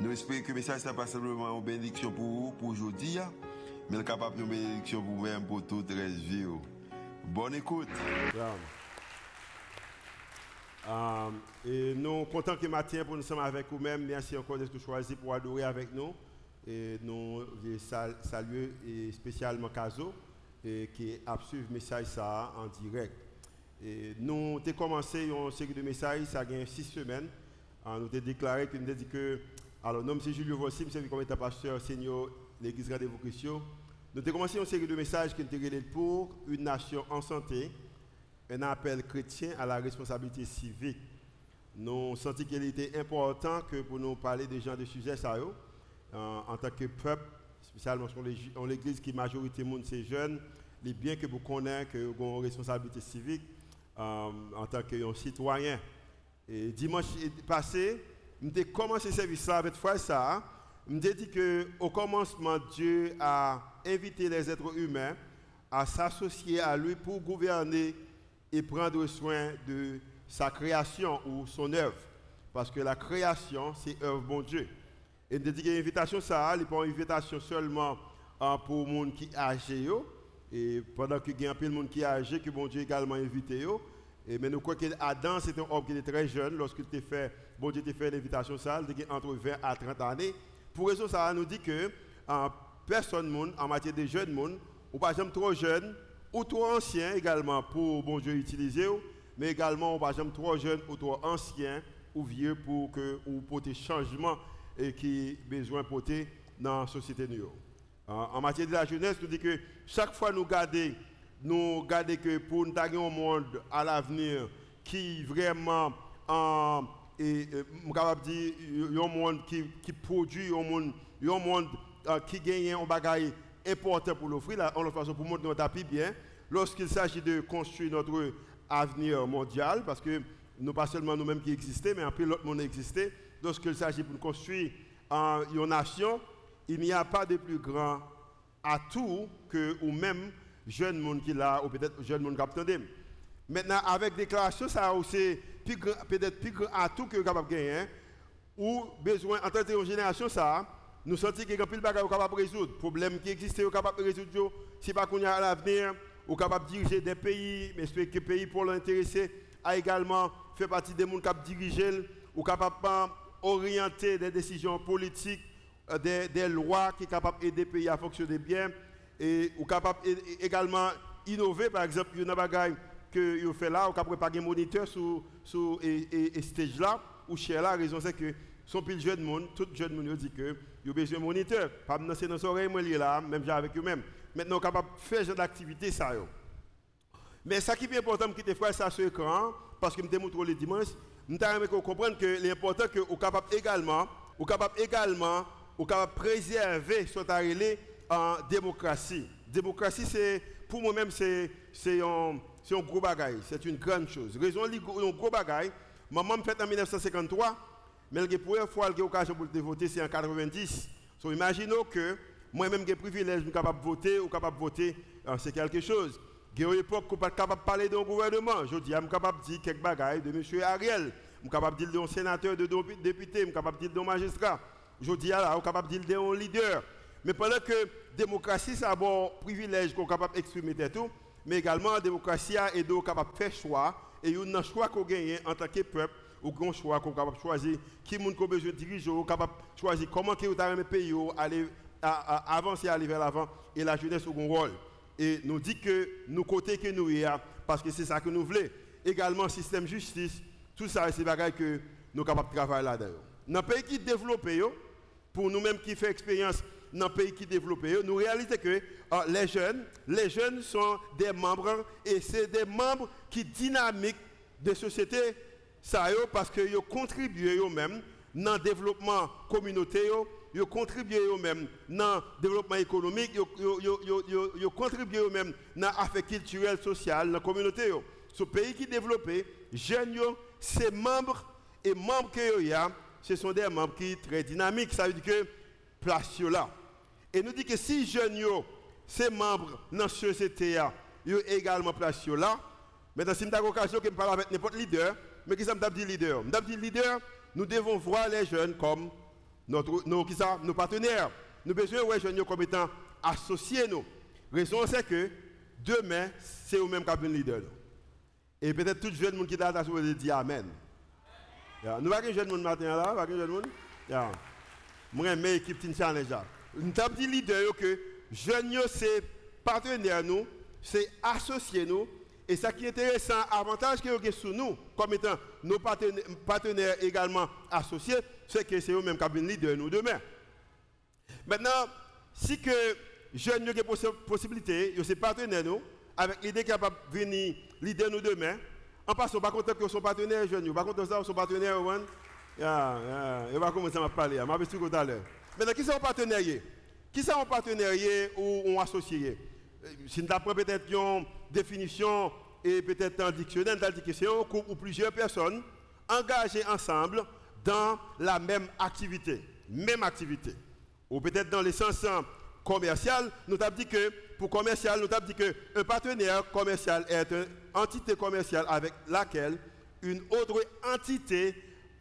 Nous espérons que le message n'est pas simplement une bénédiction pour vous, pour aujourd'hui, hein. mais capable de bénédiction pour vous-même, pour toute la vie. Oh. Bonne écoute. Euh, et nous sommes contents que matin pour nous sommes avec vous-même. Merci encore d'être choisi pour adorer avec nous. Et nous saluer et spécialement Caso qui a suivi le message ça en direct. Nous avons commencé une série de messages, ça a six semaines. Euh, nous avons déclaré que nous avons dit que alors, nom c'est Julio Vossi, je suis comme pasteur senior l'église Rendez-vous. Nous avons commencé une série de messages qui ont pour une nation en santé, un appel chrétien à la responsabilité civique. Nous senti qu'il était important que pour nous parler des gens de sujets en tant que peuple, spécialement sur l'église qui majorité monde c'est jeunes, les bien que vous connaissez que vous une responsabilité civique euh, en tant que citoyen. Et dimanche passé, j'ai commencé ce service avec frère ça. Je dit que au commencement, Dieu a invité les êtres humains à s'associer à lui pour gouverner et prendre soin de sa création ou son œuvre. Parce que la création, c'est œuvre bon Dieu. Et je dit que l'invitation, ça, n'est pas une invitation seulement hein, pour les gens qui sont âgés. Et pendant qu'il y a un peu de monde qui est âgé, que bon Dieu également invité. Et mais nous croyons qu'Adam, c'était un homme qui était très jeune lorsqu'il t'a fait, bon Dieu t'a fait l'invitation ça, il entre 20 à 30 années. Pour raison ça, nous dit que en personne monde, en matière de jeunes monde, ou pas jamais trop jeune, ou trop ancien également pour bon Dieu utiliser, mais également pas jamais trop jeune ou trop ancien ou vieux pour que ou porter changement et qui besoin porter dans la société nous. En matière de la jeunesse, nous dit que chaque fois nous garder nous regardons que pour nous un monde à l'avenir qui vraiment euh, et, capable dire un monde qui, qui produit un monde monde euh, qui gagne un bagage important pour l'offrir en façon pour montrer notre tapis bien lorsqu'il s'agit de construire notre avenir mondial parce que nous pas seulement nous-mêmes qui existons mais un peu l'autre monde existait lorsqu'il s'agit de construire euh, une nation il n'y a pas de plus grand atout que ou même jeune monde qui là, ou peut-être jeune monde qui attendait. Maintenant, avec déclaration, ça a aussi peut-être plus grand atout que capable de gagner, hein. ou besoin, en tant que génération, ça, nous sentons a plus de bagages capable de résoudre. Problème qui existait, capable de résoudre, si pas qu'on à l'avenir, ou capable de diriger des pays, mais que les pays pour l'intéresser a également fait partie des gens qui diriger, ou capable d'orienter des décisions politiques, euh, des, lois qui sont capables d'aider les pays à fonctionner bien et ou capable également innover par exemple il y que vous fait là ou capable pas un moniteur sur sur stage là ou chez là la raison c'est que son pile jeune monde tout jeune monde dit que a besoin de moniteur. Pas me dans nos oreilles moi là même avec eux même maintenant capable faire genre d'activité ça mais ça qui est important que tu faire ça sur écran parce que me démontre le dimanche nous avons comprendre que l'important que vous capable également ou capable également ou capable préserver son relais en démocratie. Démocratie, c'est, pour moi-même, c'est, un, c'est un gros bagaille. C'est une grande chose. Raison, un gros bagaille. Maman me fait en 1953, mais la première fois que j'ai l'occasion de voter, c'est en 90. So, imaginez que moi-même, j'ai le privilège de capable voter ou capable voter, euh, c'est quelque chose. J'ai une époque où je suis capable de parler d'un gouvernement. Je dis, je suis capable de dire quelques bagailles de M. Ariel. Je suis capable de dire d'un sénateur, de député, je suis capable de dire d'un magistrat. Je dis, je suis capable de dire d'un leader. Mais pendant que la démocratie, c'est un bon privilège qu'on est capable d'exprimer tout, mais également la démocratie est capable de faire choix, et il y a un choix qu'on gagne en tant que peuple, ou un choix qu'on capable choisir qui est besoin de diriger, capable de choisir comment que avez pays aller avancer, aller vers l'avant, et la jeunesse a un rôle. Et nous dit que nous côté que nous y parce que c'est ça que nous voulons. Également, système justice, tout ça, c'est choses que nous sommes capables de travailler là-dedans. Dans les pays qui développent, pour nous-mêmes qui faisons expérience dans les pays qui développent, nous réalisons que ah, les jeunes, les jeunes sont des membres et c'est des membres qui dynamiques de société parce qu'ils contribuent eux-mêmes dans le développement communautaire ils contribuent eux-mêmes dans le développement économique, ils contribuent eux-mêmes dans l'affaire culturelle, sociale, dans la communauté. Ce pays qui développé, jeunes, ses membres et membres qu'il y ce sont des membres qui sont très dynamiques. Ça veut dire que place là. Et nous dit que si jeunes, ces membres dans la société, ils ont également place là. Maintenant, si je une occasion de parler avec n'importe leader, mais qui ça me dit leader? Je dit leader, nous devons voir les jeunes comme nos, partenaires. Nous avons besoin de les jeunes comme étant associés. Nous. Raison, c'est que demain, c'est eux-mêmes qui ont leader. Et peut-être tout jeune monde qui est là, vous dire Amen. Nous avons un jeune monde matin là, nous avons un jeune monde? Moi, mes équipe Team Challenge. Nous avons dit leader que jeunes, c'est partenaires nous, c'est associés nous. Et ce qui est intéressant, avantage que vous sur nous, comme étant nos partenaires, également associés, c'est que c'est eux-mêmes qui leader nous demain. Maintenant, si que jeunes ont des possibilités, ils sont partenaires nous, avec l'idée qu'ils va venir leader nous demain, en passant, pas content que son partenaire jeune, pas content que son partenaire. Yeah, yeah. Va commencer à parler, je vais tout à l'heure? Maintenant, qui sont vos partenaires? Qui sont vos partenaires ou associés? Si nous avons peut-être une définition et peut-être un dictionnaire, nous que c'est un couple ou plusieurs personnes engagées ensemble dans la même activité. Même activité. Ou peut-être dans le sens commercial, nous avons dit que pour commercial, nous avons dit qu'un partenaire commercial est une entité commerciale avec laquelle une autre entité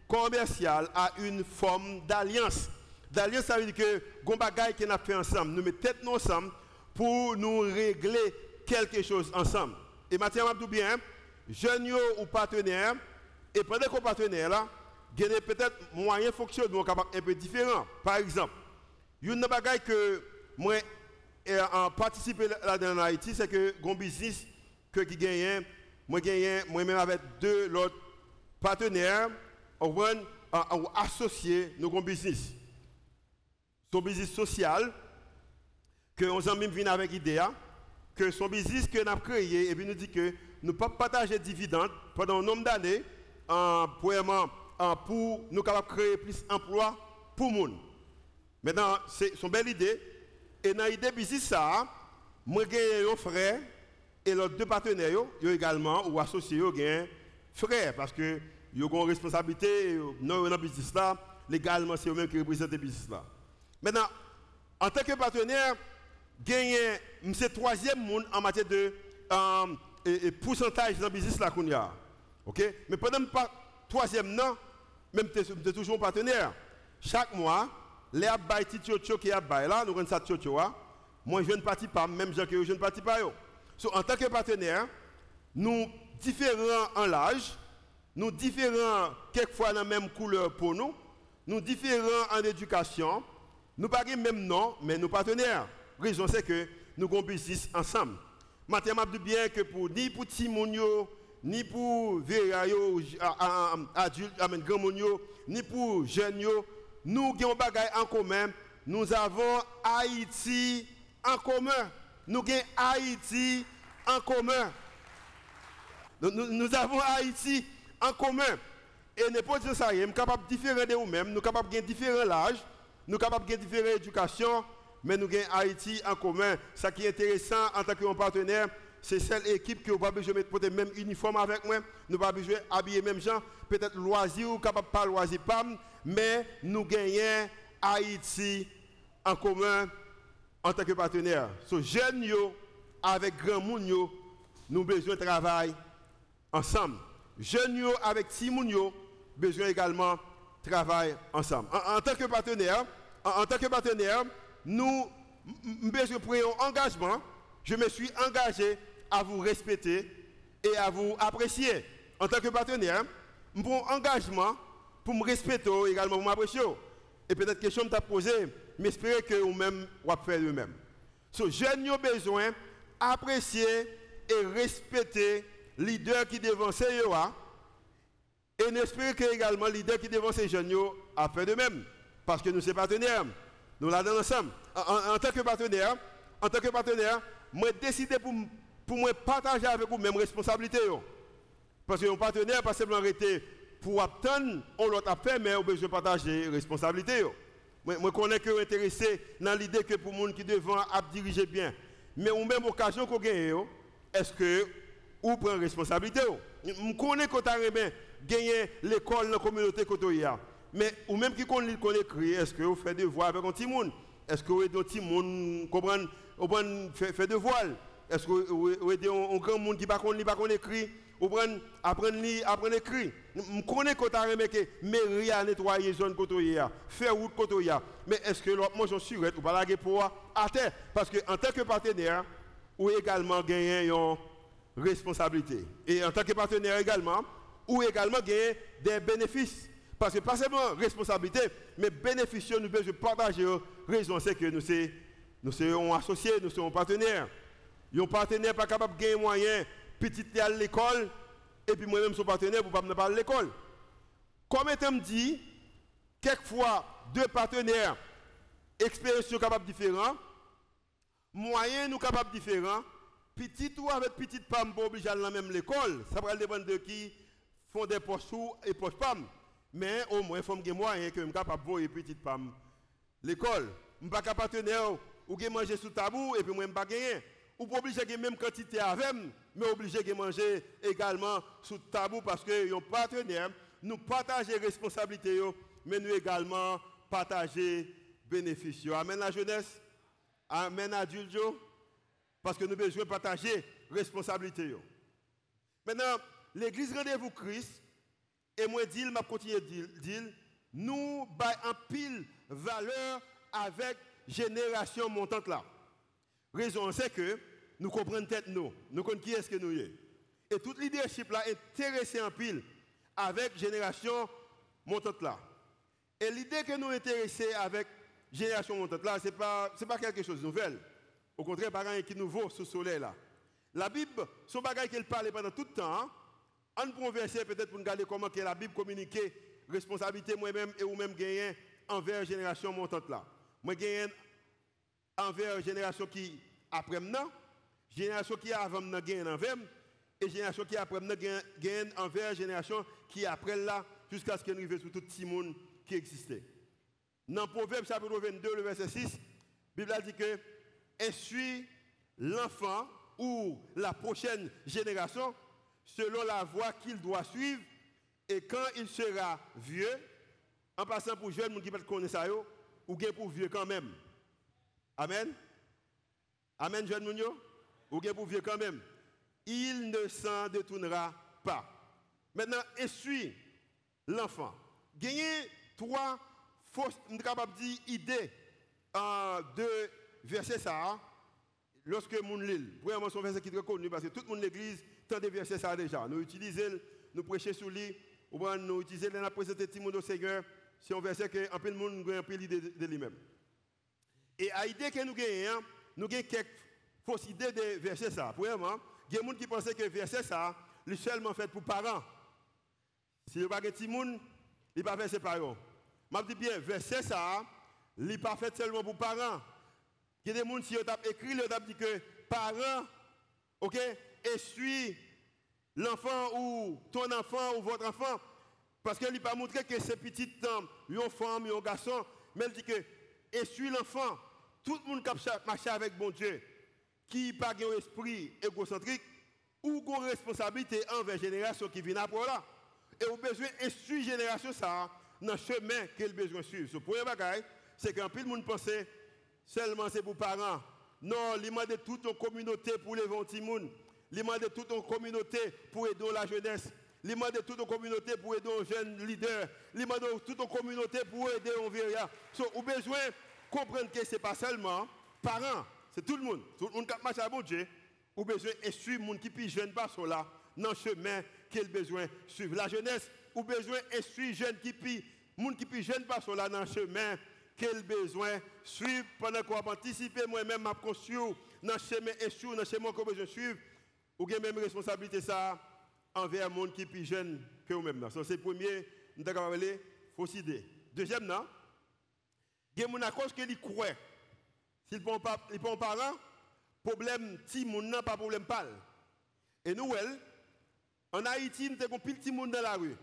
commerciale a une forme d'alliance. D'alliance, ça veut dire que Gombagay qui a fait ensemble, nous mettons tête ensemble pour nous régler quelque chose ensemble. Et Mathieu Mabdou bien, jeunes ou partenaires, et pendant qu'on partenaire là, il peut-être moyens de fonctionnement un peu différents. Par exemple, une bagaille que moi et en participer là dans Haïti, c'est que mon business que qui gagne, moi gagne, moi même avec deux autres partenaires, on associer nos business. Son business social, que on amis vient avec l'idée, que son business que nous avons créé, et puis nous dit que nous ne pouvons pas partager dividendes pendant un nombre d'années, pour, nous créer plus d'emplois pour le monde. Maintenant, c'est une belle idée. Et dans l'idée business ça, moi j'ai un frère et les deux partenaires également ou associés yo un frère parce que ils ont une responsabilité dans le business là, légalement c'est eux-mêmes qui représentent le business là. Maintenant, en tant que partenaire, gagner c'est troisième monde en matière de euh, pourcentage dans le business là qu'on a. OK? Mais pendant pas troisième non, même tu toujours partenaire. Chaque mois, les abay qui abay là, nous avons ça tchotcho Moi je ne partis pas, même gens je ne partis pas. So, en tant que partenaire, nous différents en l'âge, nous différents quelquefois dans la même couleur pour nous, nous différents en éducation, nous pas même nom, mais nous partenaires. Raison c'est que nous avons business ensemble. Maintenant, je bien que pour ni pour Timonio, ni pour Vérayo, adulte, ni pour jeunes, nous avons des choses en commun. Nous avons Haïti en commun. Nous avons Haïti en commun. Nous, avons Haïti en commun. Et ne pas ça, nous sommes capables de différer de nous-mêmes, nous sommes capables de différents âges, nous sommes capables de différentes éducations, mais nous avons Haïti en commun. Ce qui est intéressant en tant que partenaire, c'est celle équipe qui n'a pas besoin de le même uniforme avec moi, nous pas besoin d'habiller même gens, peut-être loisir ou capable pas loisir pas, mais nous gagnons Haïti en commun en tant que partenaire. So, jeunes avec grand monde nous besoin de travailler ensemble. Jeunes avec Timoun besoin également de travailler ensemble. En, tant que partenaire, en, tant que nous besoin de un engagement. Je me suis engagé à vous respecter et à vous apprécier. En tant que partenaire, mon engagement pour me respecter également, pour m'apprécier. Et peut-être question que as posée, j'espère que vous-même, vous faire eux-mêmes. So, jeunes ont besoin d'apprécier et respecter les leaders qui devancent eux. Et n'espère que également leaders qui devancent ces jeunes a fait de même. Parce que nous sommes partenaires. Nous l'avons ensemble. En, en, tant que partenaire, en tant que partenaire, moi décidé pour, pour moi partager avec vous même responsabilité. Parce que un partenaire, pas simplement arrêter pour attendre, on l'autre fait, mais on besoin de partager les responsabilités. Moi, connais que intéressé dans l'idée que pour les gens qui devant à diriger bien. Mais ou même occasion qu'on gagne, est-ce que ou prend responsabilité Je connais que tu as gagné l'école dans la communauté que Mais ou même qui connaît écrit, est-ce que vous faites des voix avec un petit monde? Est-ce que vous êtes un petit monde qui fait des voiles? Est-ce que vous êtes un grand monde qui ne connaît pas écrit? Ou prendre apprendre apprendre écrire. Je connais tu as remarqué mairie à nettoyer zone côté faire route côté mais est-ce que l'autre mange surette ou pas laguer pour à terre. Parce que en tant que partenaire ou également gagner une responsabilité. Et en tant que partenaire également ou également gagner des bénéfices. Parce que pas seulement responsabilité mais bénéfices nous besoin partager raison c'est que nous sommes nous associés nous sommes partenaires. Un partenaire pas capable de gagner moyen petit à l'école, et puis moi-même son partenaire pour ne pas parler à l'école. Comme étant dit, quelquefois, deux partenaires, expériences capables différents, moyens nous capables différents, petit ou avec petite femme pour obliger à la même l'école, ça va dépendre de qui font des postes sous et postes femme. Mais au moins, il faut que je je capable de voir petite femme l'école. Je ne suis pas partenaire ou manger sous tabou et puis je ne pas gagner. Ou pas obligé de même quantité avec mais obligé de manger également sous tabou parce que nos partenaires, nous partageons les responsabilités, mais nous également partager bénéfices. Amen la jeunesse, amen adulte, parce que nous besoin partager responsabilités. Maintenant, l'église rendez-vous Christ, et moi dis, m'a continué dire, nous baillons en pile valeur avec génération montante là. Raison c'est que nous comprenons tête nous, nous connaissons qui est-ce que nous sommes. Et toute leadership là est intéressé en pile avec génération montante là. Et l'idée que nous intéressons avec génération montante là, ce n'est pas, pas quelque chose de nouvel. Au contraire, rien qui nouveau sous le soleil là. La Bible, son bagage qu'elle parle pendant tout le temps. On peut verset peut-être pour regarder comment que la Bible communique responsabilité moi-même et vous-même gagner envers génération montante là. Moi gagne envers génération qui après maintenant Génération qui avant nous gagne envers et génération qui après nous gagne envers génération qui après là jusqu'à ce qu'elle arrive sur tout le monde qui existait. Dans Proverbe chapitre 22, le verset 6, la Bible dit que essuie l'enfant ou la prochaine génération selon la voie qu'il doit suivre et quand il sera vieux, en passant pour jeune, qui peut connaître ça, ou bien pour vieux quand même. Amen? Amen, jeune Mounio ou bien pour vieux quand même, il ne s'en détournera pas. Maintenant, essuie l'enfant. Gagnez trois fausses, capable dire, idées en deux ça. Lorsque mon lit, vraiment son verset qui est très connu parce que tout le monde l'église tend des versets ça déjà. Nous utilisons, nous prêchons sur lui, nous utilisons, nous présenter monde au Seigneur. C'est un verset que un peu de monde a un peu l'idée de lui-même. Et à l'idée que nous gagnons, nous avons quelques fausse idée de verset ça. Premièrement, il y a des gens qui pensent que verset ça, est seulement fait pour parents. Si vous n'avez pas de monde, il pas fait ses parents. Je dis bien, verset ça, il pas fait seulement pour parents. Il y a des gens qui ont écrit, ils ont dit que parents, ok, essuie l'enfant ou ton enfant ou votre enfant. Parce qu'il n'a pas montré que c'est petit une femme, un garçon, mais il dit que essuie l'enfant. Tout le monde qui marche avec bon Dieu qui n'a pas un esprit égocentrique ou une responsabilité envers la génération qui vient après là. Et vous besoin de génération ça dans le chemin qu'elle besoin suivre. Ce premier bagage, c'est qu'un de monde pense seulement c'est pour parents. Non, il de toute une communauté pour les petits monde. Il de toute une communauté pour aider la jeunesse. Il de toute une communauté pour aider les jeunes leaders. Il de toute une communauté pour aider les vieillards. So, vous besoin de comprendre que ce n'est pas seulement parents c'est tout le monde. Tout le monde qui marche à bon Dieu, ou besoin de suivre les gens qui sont jeunes pas là, dans le chemin qu'il besoin de suivre. La jeunesse, ou besoin de suivre les jeunes qui pi, gens jeunes pas là, dans le chemin qu'il besoin de suivre pendant qu'on participer moi-même à construire dans le chemin et dans le chemin qu'on besoin suivre, ou bien même responsabilité ça envers les gens qui sont jeunes que vous-même. c'est le premier, nous avons parlé, fausse idée. Deuxième, non, il y a des gens qui croient s'il ne pas parent, problème petit monde pas problème pal. Et nous, en Haïti, nous avons pile petit monde dans la rue.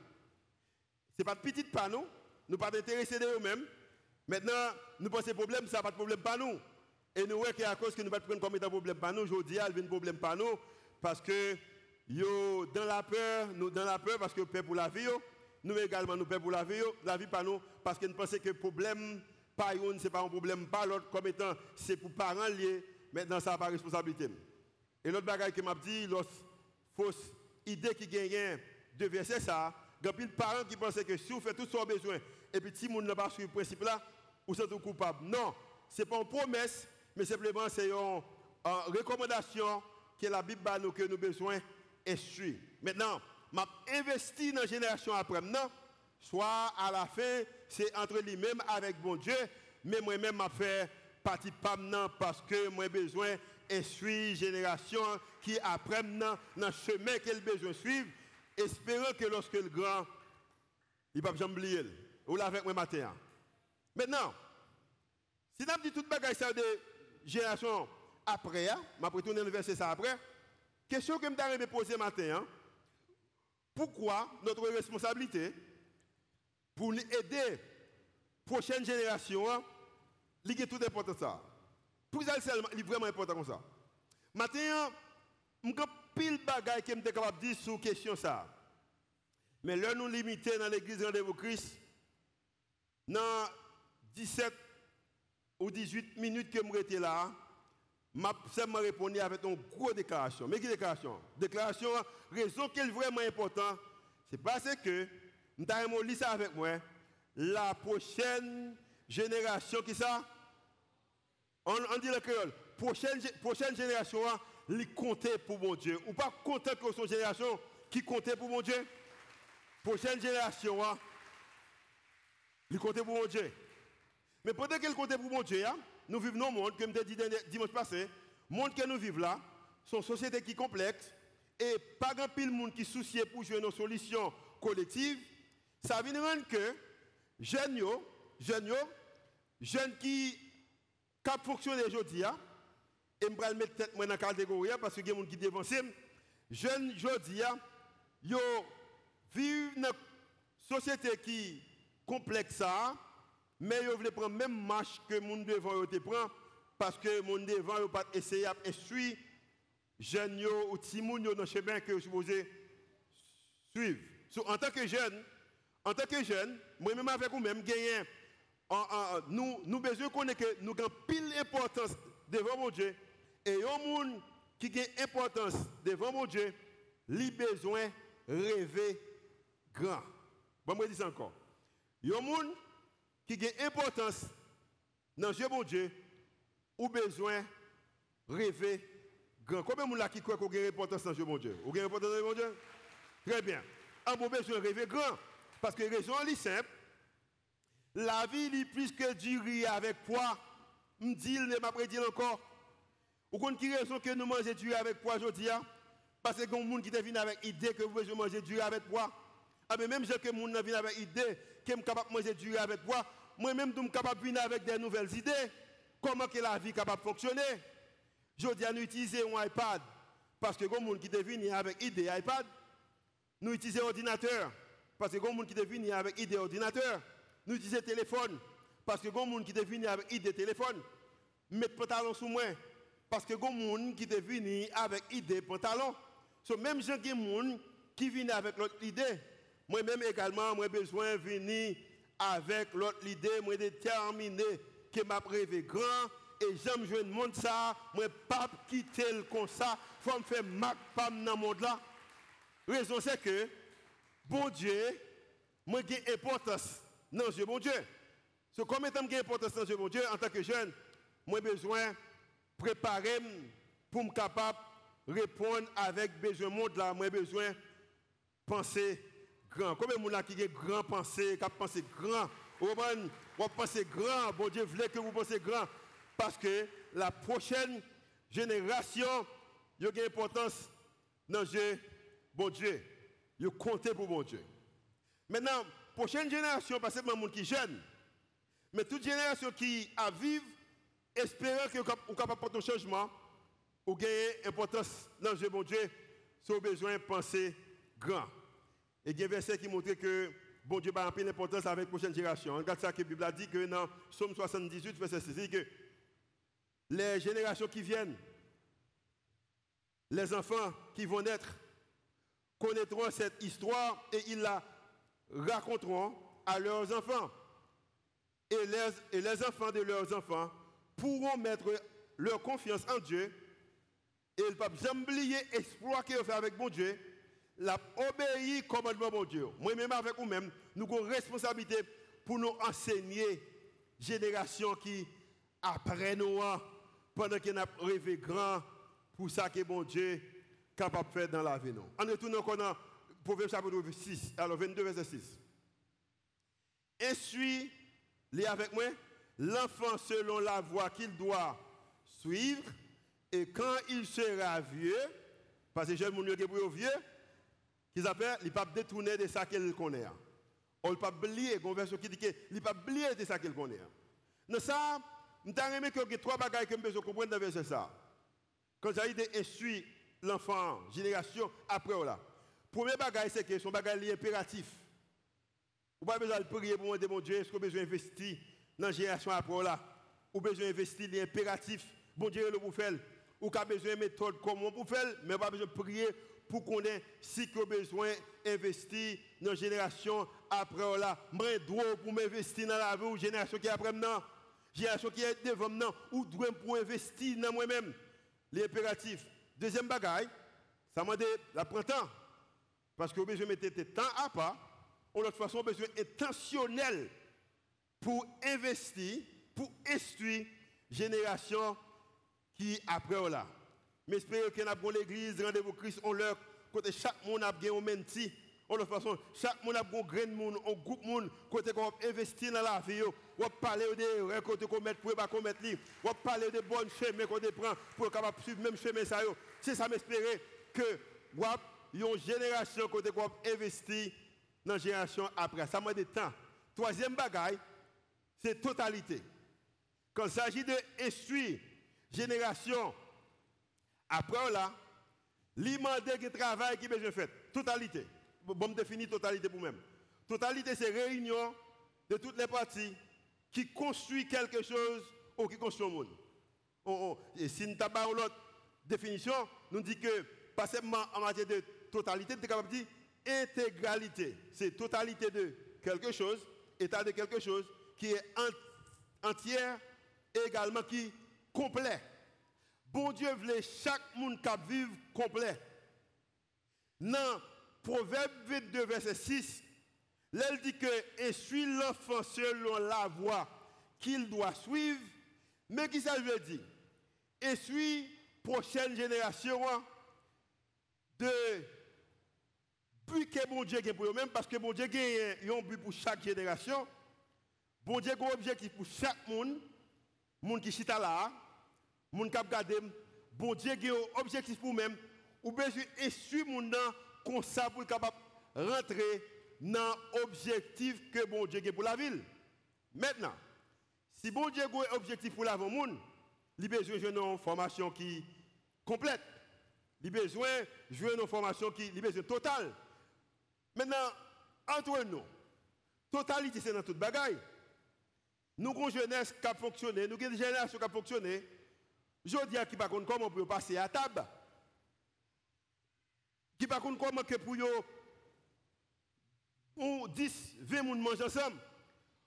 Ce n'est pas de petit panneau, nous ne pas intéressés de eux-mêmes. Maintenant, nous pensons problème, ça n'a pas de problème pas nous. Et nous voyons qu'à cause que nous ne pas comme étant problème pas nous, aujourd'hui, a un problème pas nous, parce que yo, dans la peur, nous dans la peur, parce que peur pour la vie, nous également nous peur pour la vie, la vie pas nous, parce que nous pensons que le problème, pas ce n'est pas un problème, pas l'autre, comme étant, c'est pour parents liés, maintenant ça n'a pas responsabilité. Et l'autre bagage que m'a dit, l'autre fausse idée qui gagne de verser ça, il y a de parents qui pensent que si vous faites tout ce qu'on besoin, et puis si vous n'a pas suivi le principe là, vous êtes coupable. Non, ce n'est pas une promesse, mais simplement c'est une, recommandation la Bible nous que nous besoin suivre. Maintenant, m'a investi dans la génération après maintenant, soit à la fin, c'est entre lui-même avec bon Dieu, mais moi-même m'a fait partie maintenant parce que moi besoin la génération qui après maintenant dans le chemin qu'elle besoin suivre, espérant que lorsque le grand, il va pas oublier. Ou avec moi matin. Maintenant, si nous dit toute bagaille ça de génération après, hein, je vais retourner le verset ça après. Question que je me poser matin. Hein, pourquoi notre responsabilité pour aider la prochaine génération, hein, est tout important ça. Pour ça, c'est vraiment important comme ça. Maintenant, je pile bagaille que je suis capable de dire sur question ça. Mais là, nous limiter dans l'église Rendez-vous Christ, dans 17 ou 18 minutes que je suis là, je vais répondre avec une grosse déclaration. Mais quelle déclaration? Déclaration, raison qui est vraiment importante, c'est parce que, nous avons lu ça avec moi, la prochaine génération, qui ça on, dit le créole, prochaine, prochaine génération, li compter pour mon Dieu. Ou pas compter que son génération qui comptait pour mon Dieu? Prochaine génération, li compter pour mon Dieu. Mais pendant qu'elle comptait pour mon Dieu, hein, nous vivons dans un monde, comme je dit dimanche passé, le monde que nous vivons là, c'est une société qui complexe et pas grand pile monde qui soucie pour jouer nos solutions collectives. Ça vient rendre que jeunes, jeunes, jeunes qui cap fonctionner aujourd'hui, hein, et je vais mettre tête dans la catégorie hein, parce que y a des gens qui dévancent. Jeunes aujourd'hui, yo vivent dans une société qui complexe mais ils veulent prendre même marche que gens devant te prendre parce que gens devant ne pas essayer d'essuyer jeunes ou gens dans le chemin que vous supposez suivre. en tant que jeune, en tant que jeune, moi-même avec vous-même, nous, nous besoin que nous avons pile importance devant mon Dieu. Et un monde qui a importance devant mon Dieu, il besoin rêver grand. Bon, je dis ça encore. Il qui a importance dans Dieu, mon Dieu, ou besoin de rêver grand. Combien de monde qui croit qu'on a importance dans Dieu, mon Dieu? Vous avez importance dans mon Dieu? Très bien. On a besoin de rêver grand. Parce que la raison est simple. La vie est plus que du avec poids. Je dis, ne m'a pas dit encore. Vous comprenez qui raison que nous mangeons du avec poids aujourd'hui hein? Parce que y a des gens qui viennent avec l'idée que vous pouvez manger du avec poids. Ah, mais même les gens viennent avec l'idée que je suis capable de manger du avec poids, moi-même, je suis capable de venir avec des nouvelles idées. Comment que la vie est capable de fonctionner? Je dis à nous utiliser un iPad. Parce que les gens qui viennent avec l'idée iPad, nous utilisons l'ordinateur. Parce que les gens qui viennent avec l'idée ordinateur. Nous utilisons téléphone. Parce que les gens qui viennent avec l'idée téléphone. Mettre pantalon sous moi. Parce que les gens qui viennent avec l'idée pantalon. So, même gens qui viennent avec l'autre idée. Moi-même également, j'ai besoin de venir avec l'autre idée, moi déterminé que m'a rêvé grand. Et j'aime jouer le monde ça, moi pas quitter le comme ça, faut me faire mac pam dans le monde là. Raison c'est que bon Dieu, moi j'ai importance dans Dieu bon Dieu. So, comme étant j'ai importance dans Dieu bon Dieu en tant que jeune, moi besoin de préparer pour me capable répondre avec besoin monde là, moi besoin penser grand. Combien de gens qui ont grand pensée, qui pensé grand? Vous pensez grand, bon Dieu voulait que vous pensez grand. Parce que la prochaine génération, il y a une importance dans Dieu, bon Dieu. Il compter pour bon Dieu. Maintenant, prochaine génération, pas seulement les gens qui jeune, mais toute génération qui a vivre, espérant que vous capable de un changement, ou gagner importance dans Dieu, bon Dieu, si vous besoin de penser grand. Et il y a un verset qui montre que bon Dieu va peu l'importance avec la prochaine génération. Regarde ça que la Bible a dit que dans Somme 78, verset 6, dit que les générations qui viennent, les enfants qui vont naître, connaîtront cette histoire et ils la raconteront à leurs enfants. Et les, et les enfants de leurs enfants pourront mettre leur confiance en Dieu et ils ne peuvent jamais oublier l'exploit qu'ils ont fait avec mon Dieu. La obéir commandement mon Dieu. Moi-même avec vous-même, nous avons responsabilité pour nous enseigner génération qui après nous hein, pendant qu'on a rêvé grand pour ça que bon Dieu capable de faire dans la vie. En retournant dans Proverbe chapitre 6, alors 22 verset 6. Essuie, lis avec moi, l'enfant selon la voie qu'il doit suivre, et quand il sera vieux, parce que jeune monde qui vieux, qu'ils appellent, il ne pas de ça qu'il connaît. On ne peut pas oublier, une version qui dit qu'il ne peut pas oublier de ça qu'il connaît. Dans ça, je aimé qu'il y trois bagages que je comprendre dans verset ça. Quand j'ai dit essuie l'enfant, génération après là. Premier bagage, c'est que son bagage impératif. Vous n'avez pas besoin de prier pour demander mon Dieu, est-ce que vous besoin d'investir dans la génération après là? Ou besoin d'investir l'impératif, bon Dieu le pour faire. Ou avez besoin de méthode comment pour faire, mais pas besoin de prier pour qu'on ait si que besoin d'investir dans la génération après là. Moi, droit pour m'investir dans la vie ou génération qui est après maintenant. Génération qui est devant maintenant ou droit pour investir dans moi-même. L'impératif. Deuxième bagaille, ça m'a dit la. Parce que vous besoin de mettre temps à part, ou l'autre façon, besoin intentionnel pour investir, pour instruire génération qui après là. Mais j'espère que nous l'église, rendez-vous Christ, on leur côté chaque monde a bien un menti. De toute façon, chaque monde a un grain de monde, un groupe de monde, côté qu'on investir dans la vie, on parler de côté qu'on met pour pas qu'on mette on parler de bonnes chemins qu'on prend pour capable suivre même chemin ça C'est ça m'espérer que a une génération côté qu'on investir dans la génération après. Ça m'a des temps. Troisième bagaille, c'est totalité. Quand il s'agit de instruire génération après là, l'imandé qui travaille qui besoin fait. Totalité. Bon, définir totalité pour même. Totalité, c'est réunion de toutes les parties qui construit quelque chose ou qui construit un monde. et si nous avons l'autre définition, nous dit que, pas seulement en matière de totalité, nous capable de dire intégralité. C'est totalité de quelque chose, état de quelque chose qui est entière et également qui complet. Bon Dieu voulait chaque monde qui vive complet. Dans Proverbe 22, verset 6, elle dit que suit l'enfant selon la voie qu'il doit suivre. Mais qui ça veut dire? Et suit prochaine génération de but que bon Dieu pour eux-mêmes, parce que bon Dieu a un but pour chaque génération. Bon Dieu a un objectif pour chaque monde, monde qui est là, qui a gardé. Bon Dieu a un objectif pour eux-mêmes, ou besoin essuyer mon nom comme ça pour capable rentrer dans l'objectif que bon Dieu a pour la ville. Maintenant, si bon Dieu a un objectif pour la ville, il besoin d'une formation qui complète. Il besoin d'une formation qui est besoin totale. Maintenant, entre nous, totalité, c'est dans toute bagaille. Nous avons une jeunesse qui a fonctionné, nous avons une qui a fonctionné. Je dis à qui contre comment peut passer à table. Qui contre comment que pour ou 10, 20 personnes mangent ensemble.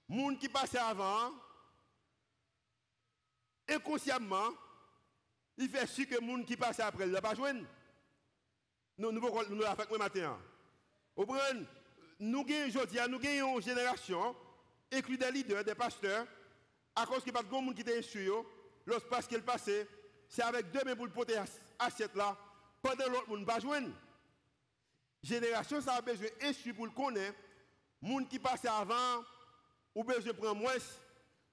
Les gens qui passaient avant, inconsciemment, il fait sûr que les gens qui passent après ne pas joindre. Nous, nous, nous, nous, avec moi matin. Nous avons une génération, inclus des leaders, des pasteurs, à cause a pas de monde qui était instruit. Lorsque parce qu'il passait, c'est avec deux mains pour le porter assiette là, pendant l'autre monde pas joindre. Génération, ça a besoin d'instruire pour le connaître. Monde qui passe avant, ou besoin prendre moins,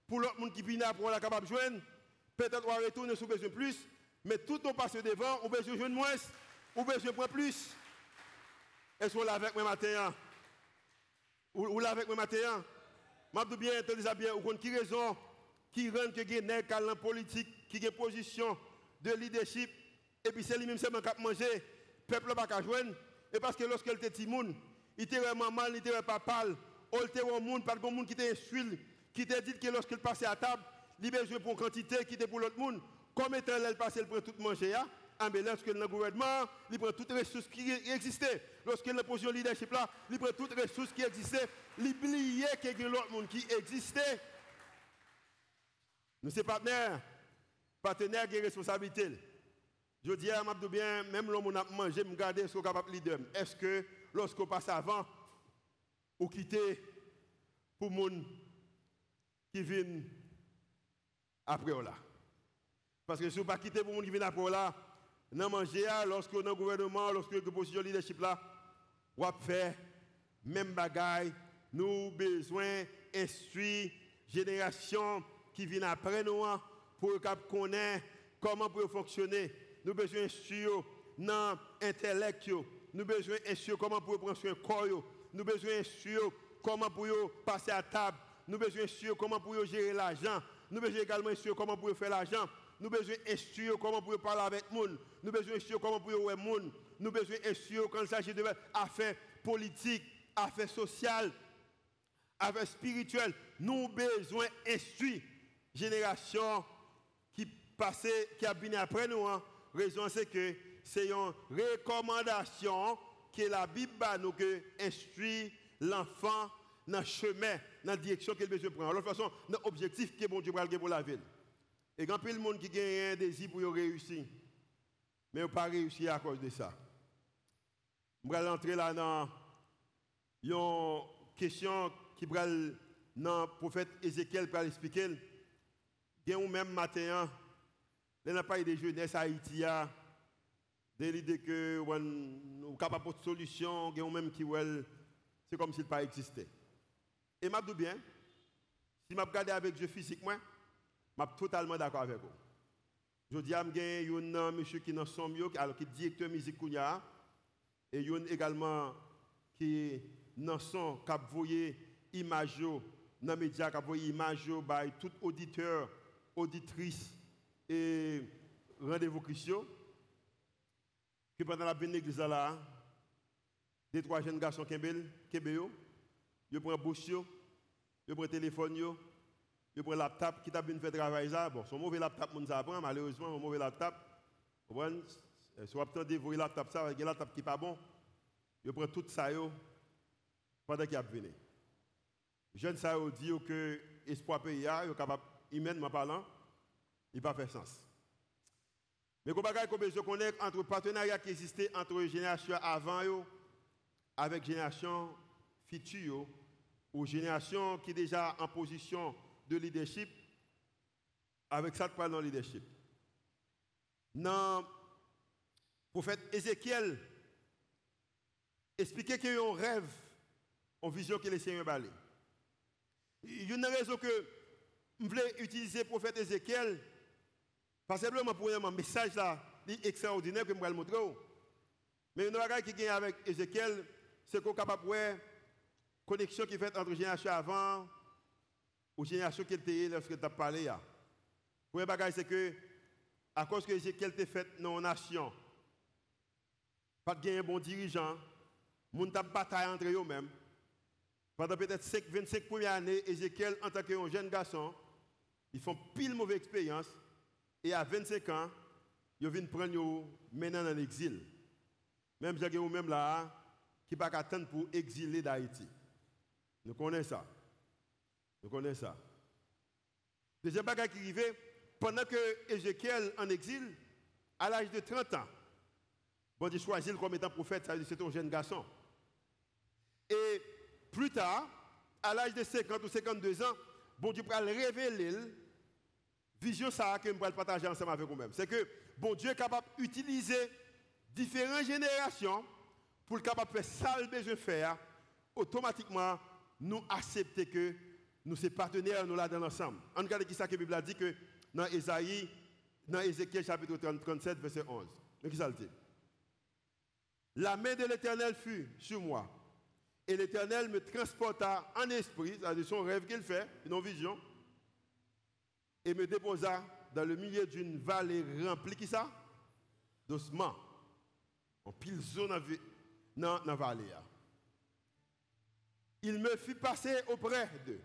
pour l'autre monde qui vient on est capable joindre. Peut-être on retourner sur besoin plus, mais tout on passe devant, on besoin joindre moins, ou besoin prendre plus. Est-ce qu'on l'a avec moi matin? Ou l'a avec moi matin? Je dis bien, je bien, ou qui raison? Qui rend que y a des politique, qui a une position de leadership, et puis c'est lui-même qui a mangé, le peuple n'a pas joindre. Et parce que lorsqu'elle était timoun, il était mal, il était pas pâle, Olte au monde, pas de monde qui t'insulte, qui te dit que lorsqu'il passait à table, il besoin pour quantité qui était pour l'autre monde. Comme étant elle passe, elle prend tout manger. Hein? Mais lorsque le gouvernement, il prend toutes les ressources qui existaient. Lorsque la position leadership là, il prend toutes les ressources qui existaient. Il oubliait a l'autre monde qui existait. Nous sommes partenaires. Partenaires qui ont responsabilité. Je dis à Mabdou bien, même l'homme a mangé, me garder ce qu'on est capable de leader. Est-ce que lorsqu'on passe avant, ou quitter pour les gens qui viennent après là? Parce que si vous ne pas quitter pour les gens qui viennent après là, dans manger, lorsque dans le gouvernement, lorsque vous position leadership là, vous faire même bagaille, nous besoin d'instruire génération qui vient après nous hein, pour connaître comment pour fonctionner. Nous besoin d'instruire dans l'intellect, nous besoin d'instruire comment pour prendre soin corps, nous besoin sûr comment pour passer à table, nous besoin sûr comment pour gérer l'argent, nous besoin également sûr comment pour faire l'argent, nous besoin sûr comment pour parler avec les gens, nous besoin sûr comment pour voir les gens, nous besoin sûr quand il s'agit de affaires politiques, affaires sociales, affaires spirituelles, nous besoin instruire génération qui passait, qui a venu après nous. Hein. Raison c'est que c'est une recommandation que la Bible nous instruit l'enfant dans le chemin, dans la direction qu'il veut prendre. De toute façon, l'objectif que bon Dieu va pour la ville. Et quand a monde qui a un désir pour réussir, mais il pas réussi à cause de ça. Je vais entrer là dans une question qui va dans le prophète Ézéchiel pour expliquer. A un même matin, a pas eu de jeunesse Haïti de l'idée que sommes capables de solution, ou même qui c'est comme s'il pas existait. Et je dis bien, si je regarde avec Dieu physiquement, suis totalement d'accord avec vous. Je dis à un monsieur qui dans son mieux, alors qui est directeur musique Kounia, et il y a également qui dans son, a voyé image dans les médias, a voyé image par tout auditeur, auditrice et rendez-vous Christian que pendant la l'église là, des trois jeunes garçons qui sont ils prennent bouche, ils prennent téléphone, ils prennent laptop qui t'a bien fait travail ça? Bon, son mauvais laptop mon apprend malheureusement un mauvais laptop. Vous voyez, si vous avez le laptop ça avec un laptop qui n'est pas bon, ils prennent tout ça pendant qu'il a venu. Jeune ça dit que l'espoir pays, il est capable humainement parlant, il pas fait sens. Mais qu'on bagaille qu'on besoin connaître entre partenariat qui existait entre génération avant yo avec génération future ou génération qui déjà en position de leadership avec ça de dans le leadership. Dans le prophète Ézéchiel expliquait qu'il y a un rêve, une vision que le Seigneur balé. Il y a une raison que je voulais utiliser le prophète Ézéchiel pas simplement pour un message là, extraordinaire que je vais le montrer. Mais une chose qui vient avec Ézéchiel, c'est qu'on est capable de voir connexion qui est faite entre génération avant ou génération qui était lorsque tu as parlé. Le premier bagage, c'est que, à cause que Ézéchiel t'a fait dans la nation, pas de un bon dirigeant, moun t'a bataille entre eux-mêmes. Pendant peut-être 25 premières années, Ézéchiel, en tant que jeune garçon, ils font pile mauvaise expérience. Et à 25 ans, ils viennent prendre maintenant dans l'exil. Même j'ai même là, qui pas attendre pour exiler d'Haïti. Nous connaissons ça. Nous connaissons ça. Deuxième bagage qui arrivait, pendant que Ézéchiel en exil, à l'âge de 30 ans, bon Dieu choisit comme étant prophète, c'est un jeune garçon. Et plus tard, à l'âge de 50 ou 52 ans, bon Dieu va révéler vision ça que je vais partager ensemble avec vous-même. C'est que bon Dieu est capable d'utiliser différentes générations pour capable faire ça le besoin faire. Automatiquement, nous accepter que nous sommes partenaires, nous là dans l'ensemble. On regarde qui ça que la Bible a dit que dans Ésaïe, dans Ézéchiel chapitre 37, verset 11. Mais qui ça le dit? La main de l'Éternel fut sur moi. Et l'Éternel me transporta en esprit, c'est son rêve qu'il fait, une vision, et me déposa dans le milieu d'une vallée remplie, qui ça? D'ossements. En pile zone dans la vallée. il me fit passer auprès d'eux.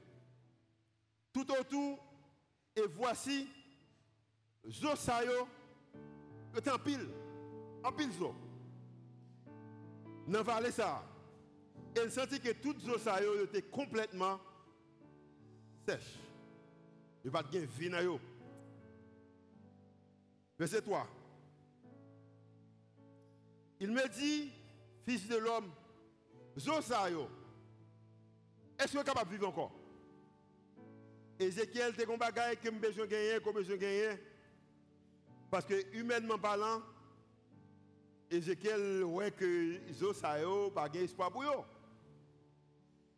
Tout autour, et voici, Zosayo, était en pile, en pile zo. Dans la ça, elle sentit que tout Zosayo était complètement sèche. Il n'y a pas de vie dans yo. Verset 3. Il me dit, fils de l'homme, Zosayo, est-ce que vous êtes capable de vivre encore? Ézéchiel, c'est un bagage que je besoin gagner, que besoin gagner. Parce que humainement parlant, Ézéchiel ouais que Zosayo pas espoir pour eux.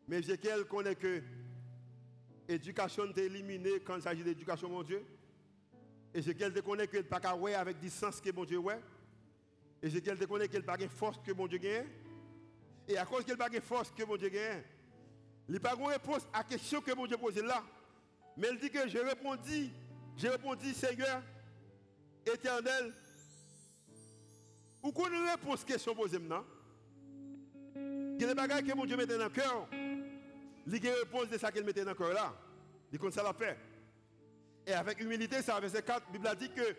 Mais Ézéchiel connaît que l'éducation est éliminée quand il s'agit d'éducation, mon Dieu. Ézéchiel connaît que pas qu'à avec distance que mon Dieu ouais. Ézéchiel connaît qu'il pas de force que mon Dieu gagne. Et à cause qu'il pas force que mon Dieu gagne, il pas de réponse à la question que mon Dieu pose là. Mais il dit que je répondis, j'ai répondu, Seigneur, éternel, ou qu'on réponse à la question posée maintenant Il y a des choses que mon Dieu mettait dans le cœur. Il y réponse de ça qu'il mettait dans le cœur là. Il compte ça la fait. Et avec humilité, ça, verset 4, la Bible a dit que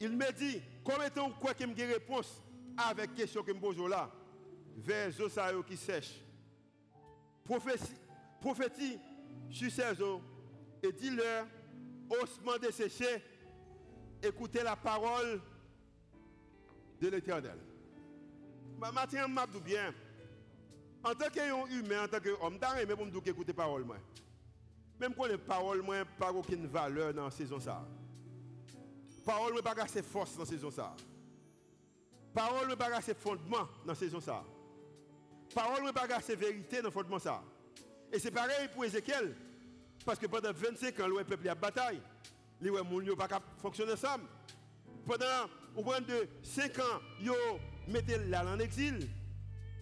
il me dit, comment est-ce quoi qu'il me réponse avec question que me pose là Vers Zosayo qui sèche. Prophétie sur ces eaux et dis-leur, osement desséché, écoutez la parole de l'éternel. Maintenant, je bien, en tant qu'humain, en tant qu'homme, je mais pour me dire écouter parole. Même quand les paroles n'ont pas aucune valeur dans la saison. Ça. Parole n'a pas assez force dans la saison. Ça. Parole n'a pas assez fondement dans la saison. Ça. Parole n'a pas assez vérité dans le fondement. Ça. Et c'est pareil pour Ézéchiel. Parce que pendant 25 ans, le peuple a bataille. Les gens ne pas fonctionner ensemble. Pendant au moins de 5 ans, ils mettaient là en exil.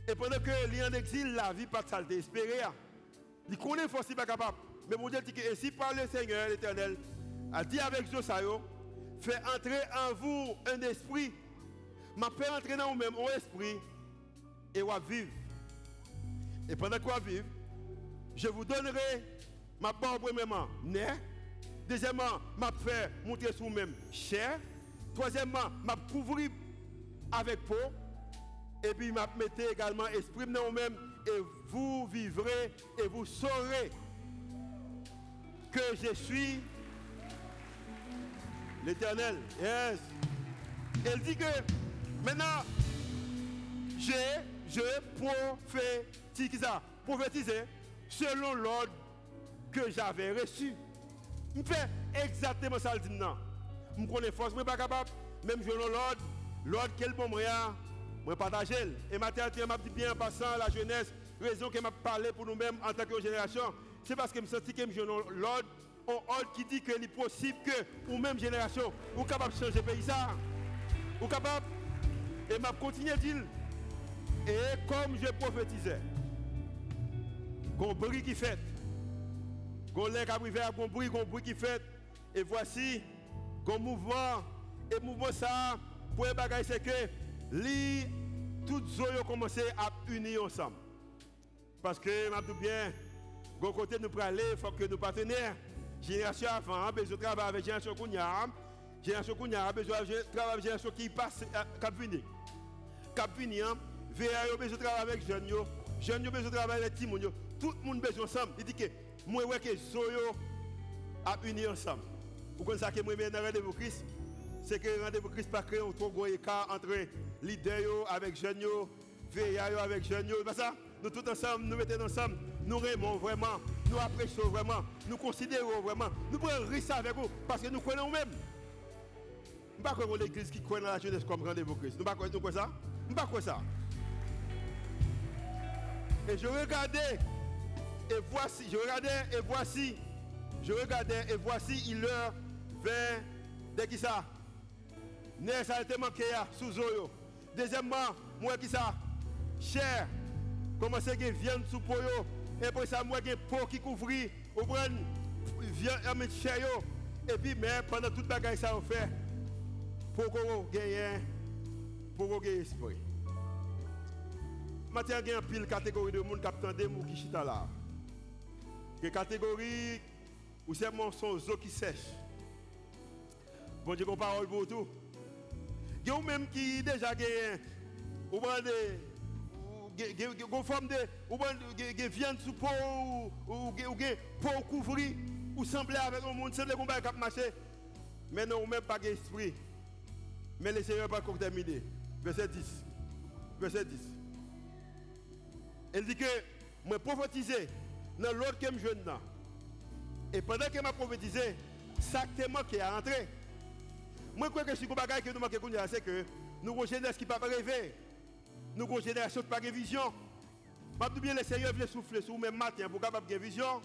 Et pendant que les en exil, la vie pas de saleté espérée. Ils connaissent force pas capable. Mais mon Dieu dit que ainsi par le Seigneur l'Éternel a dit avec Josayo, fait entrer en vous un esprit, m'a fait entrer dans vous-même un esprit et vous vivre. Et pendant que vous vivre, je vous donnerai ma part premièrement né. Deuxièmement, m'a fait monter sur vous-même chair. Troisièmement, m'a couvrir avec peau. Et puis m'a mettre également esprit dans vous-même et vous vivrez et vous saurez que je suis l'éternel. Yes. Elle dit que maintenant, j'ai, je prophétise, prophétisé selon l'ordre que j'avais reçu. Je fais exactement ça le dit non. Je connais force, je pas capable. Même je l'ordre, l'ordre quel bon je partage. Et maintenant, je m'a dit bien en passant la jeunesse, raison que m'a parlé pour nous-mêmes en tant que génération, c'est parce que je me sens que je l'ordre, un ordre qui dit que est possible que, ou même génération, ou capable de changer le pays ça. Ou capable. Et m'a continué à dire. Et comme je prophétisais, qu'on bruit qui fait, qu'on lève à privé, bruit, qu'on bruit qui fait, et voici, qu'on mouvement, et mouvement ça, pour les bagages, c'est que, les toutes zones ont commencé à unir ensemble. Parce que, bien, côté nous pour faut que nos partenaires, génération avant, besoin de travailler avec génération Kounia, génération besoin de travailler avec génération qui passe, cap venir. Cap VA besoin de travailler avec jeunes, jeunes besoin de travailler avec Timon, tout le monde besoin ensemble. Il dit que moi, que Zoyo a uni ensemble. Connaissez ça que dans rendez-vous Christ, c'est que rendez-vous Christ pas un trop gros écart entre leaders avec jeunes, VA avec jeunes, pas ça? Nous tous ensemble, nous mettons ensemble, nous aimons vraiment, nous apprécions vraiment, nous considérons vraiment, nous prenons risque avec vous parce que nous connaissons nous-mêmes. Nous ne pas l'église qui connaît la jeunesse comme rendez-vous Christ. Nous ne pas quoi ça? Nous pas quoi ça? Et je regardais, et voici, je regardais, et voici, je regardais, et voici, il leur vint, de qui ça? N'est ça été manqué sous Zoyo? Deuxièmement, moi qui ça? Cher, comment c'est que viande sous poyo, et puis ça, moi, j'ai peau qui couvre, ou prendre viande cher, et puis, mais pendant toute guerre, ça on fait, pour qu'on gagne, pour qu'on esprit. matin, il y a une pile catégorie de monde qui attendent ou qui chita là. Que catégorie où c'est mon son qui sèche. Bon Dieu, qu'on parole pour tout. Il y a même qui déjà gagné, ou forme de sous peau ou peau couvrir ou sembler avec un monde le combat qui marché. Mais non même pas d'esprit. Mais le Seigneur pas encore terminé verset 10 verset 10 elle dit que moi prophétiser dans l'autre que je jeune et pendant que m'a prophétisé exactement qui a entré moi crois que si vous bagage que nous manquons c'est que nous avons jeunesse qui pas rêver nous avons une génération de pas de vision. Je bien le Seigneur vient souffler sur même matin pour capable de vision.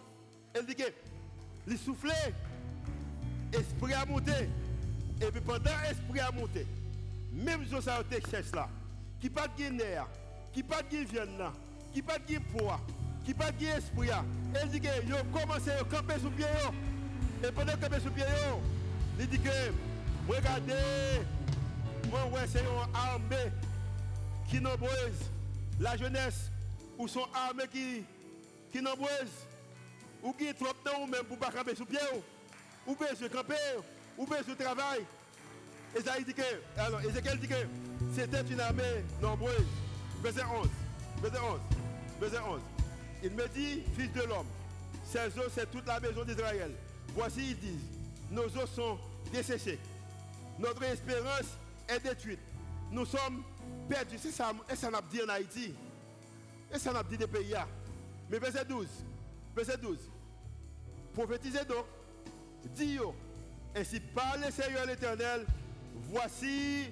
Elle dit que il souffler, esprit a monté. Et puis pendant l'esprit a monté, même si ça a là, qui pas de nerf, qui pas de viande, qui pas de poids, qui pas de esprit, elle dit que yo commencé à camper sous pied. Et pendant que camper sous pied, il dit que regardez, moi ouais c'est une armée qui nombreuse, la jeunesse, ou sont armées qui, qui nombreuses, ou qui trop de temps même pour ne pas camper sous pied, ou besoin camper, ou besoin travail. Esaïe dit que, alors, Ezekiel dit que c'était une armée nombreuse. Verset 11. Verset 11. Verset 11. Il me dit, fils de l'homme, ces eaux, c'est toute la maison d'Israël. Voici, ils disent, nos eaux sont desséchées. Notre espérance est détruite. Nous sommes perdu. C'est ça, et ça n'a dit en Haïti. Et ça n'a dit des pays. Mais verset 12. Verset 12. Prophétisez donc. Dis ainsi parle le Seigneur l'Éternel. Voici,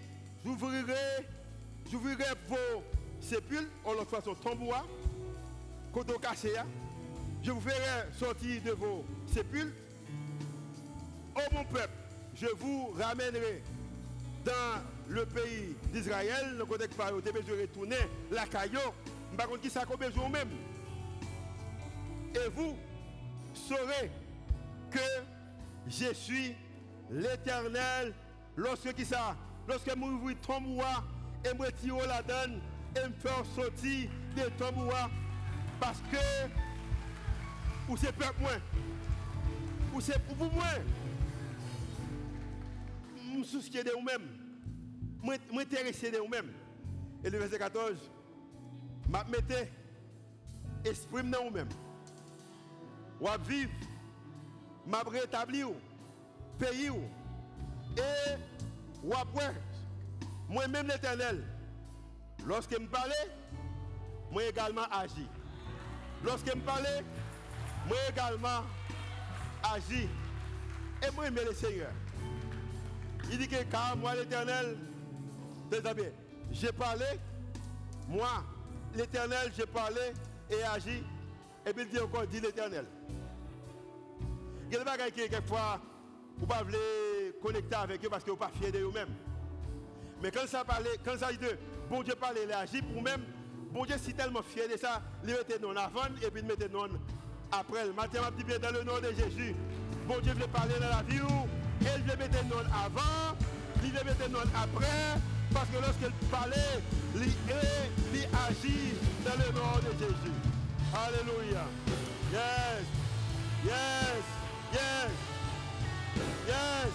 j'ouvrirai, j'ouvrirai vos sépulcres, en l'autre façon tambour, côté caché. Je vous ferai sortir de vos sépulcres. Ô mon peuple, je vous ramènerai dans le pays d'Israël, le côté que vous avez besoin de retourner la caillou, par contre, qui ça besoin même. Et vous saurez que je suis l'éternel. Lorsque qui ça, lorsque moi ouvre ton et me tire la donne et me faire sortir de ton parce que ou c'est peuple moins ou c'est pour moins me soucier de vous-même m'intéresser de vous-même. Et le verset 14, m'a mettez exprime dans vous-même. Ou à vivre, m'a rétabli pays et ou après moi-même l'éternel. Lorsque me parle moi également agis. Lorsque me parle moi également agis. Et moi aimer le Seigneur il dit que car moi l'éternel j'ai parlé, moi, l'éternel, j'ai parlé et agi. Et puis il dit encore, dit l'éternel. Il y a des choses qui, quelquefois, vous ne pouvez pas connecter avec eux parce que vous n'êtes pas fiers de vous-même. Mais quand ça parle, quand ça dit de bon Dieu parle, il agit pour vous-même, bon Dieu est tellement fier de ça, il met non avant et puis il met non après. Maintenant, je dis dans le nom de Jésus, bon Dieu veut parler dans la vie, et elle le mettait non avant, il le mettait non après, parce que lorsqu'elle parlait, il est, il agit dans le nom de Jésus. Alléluia. Yes. Yes. Yes. yes.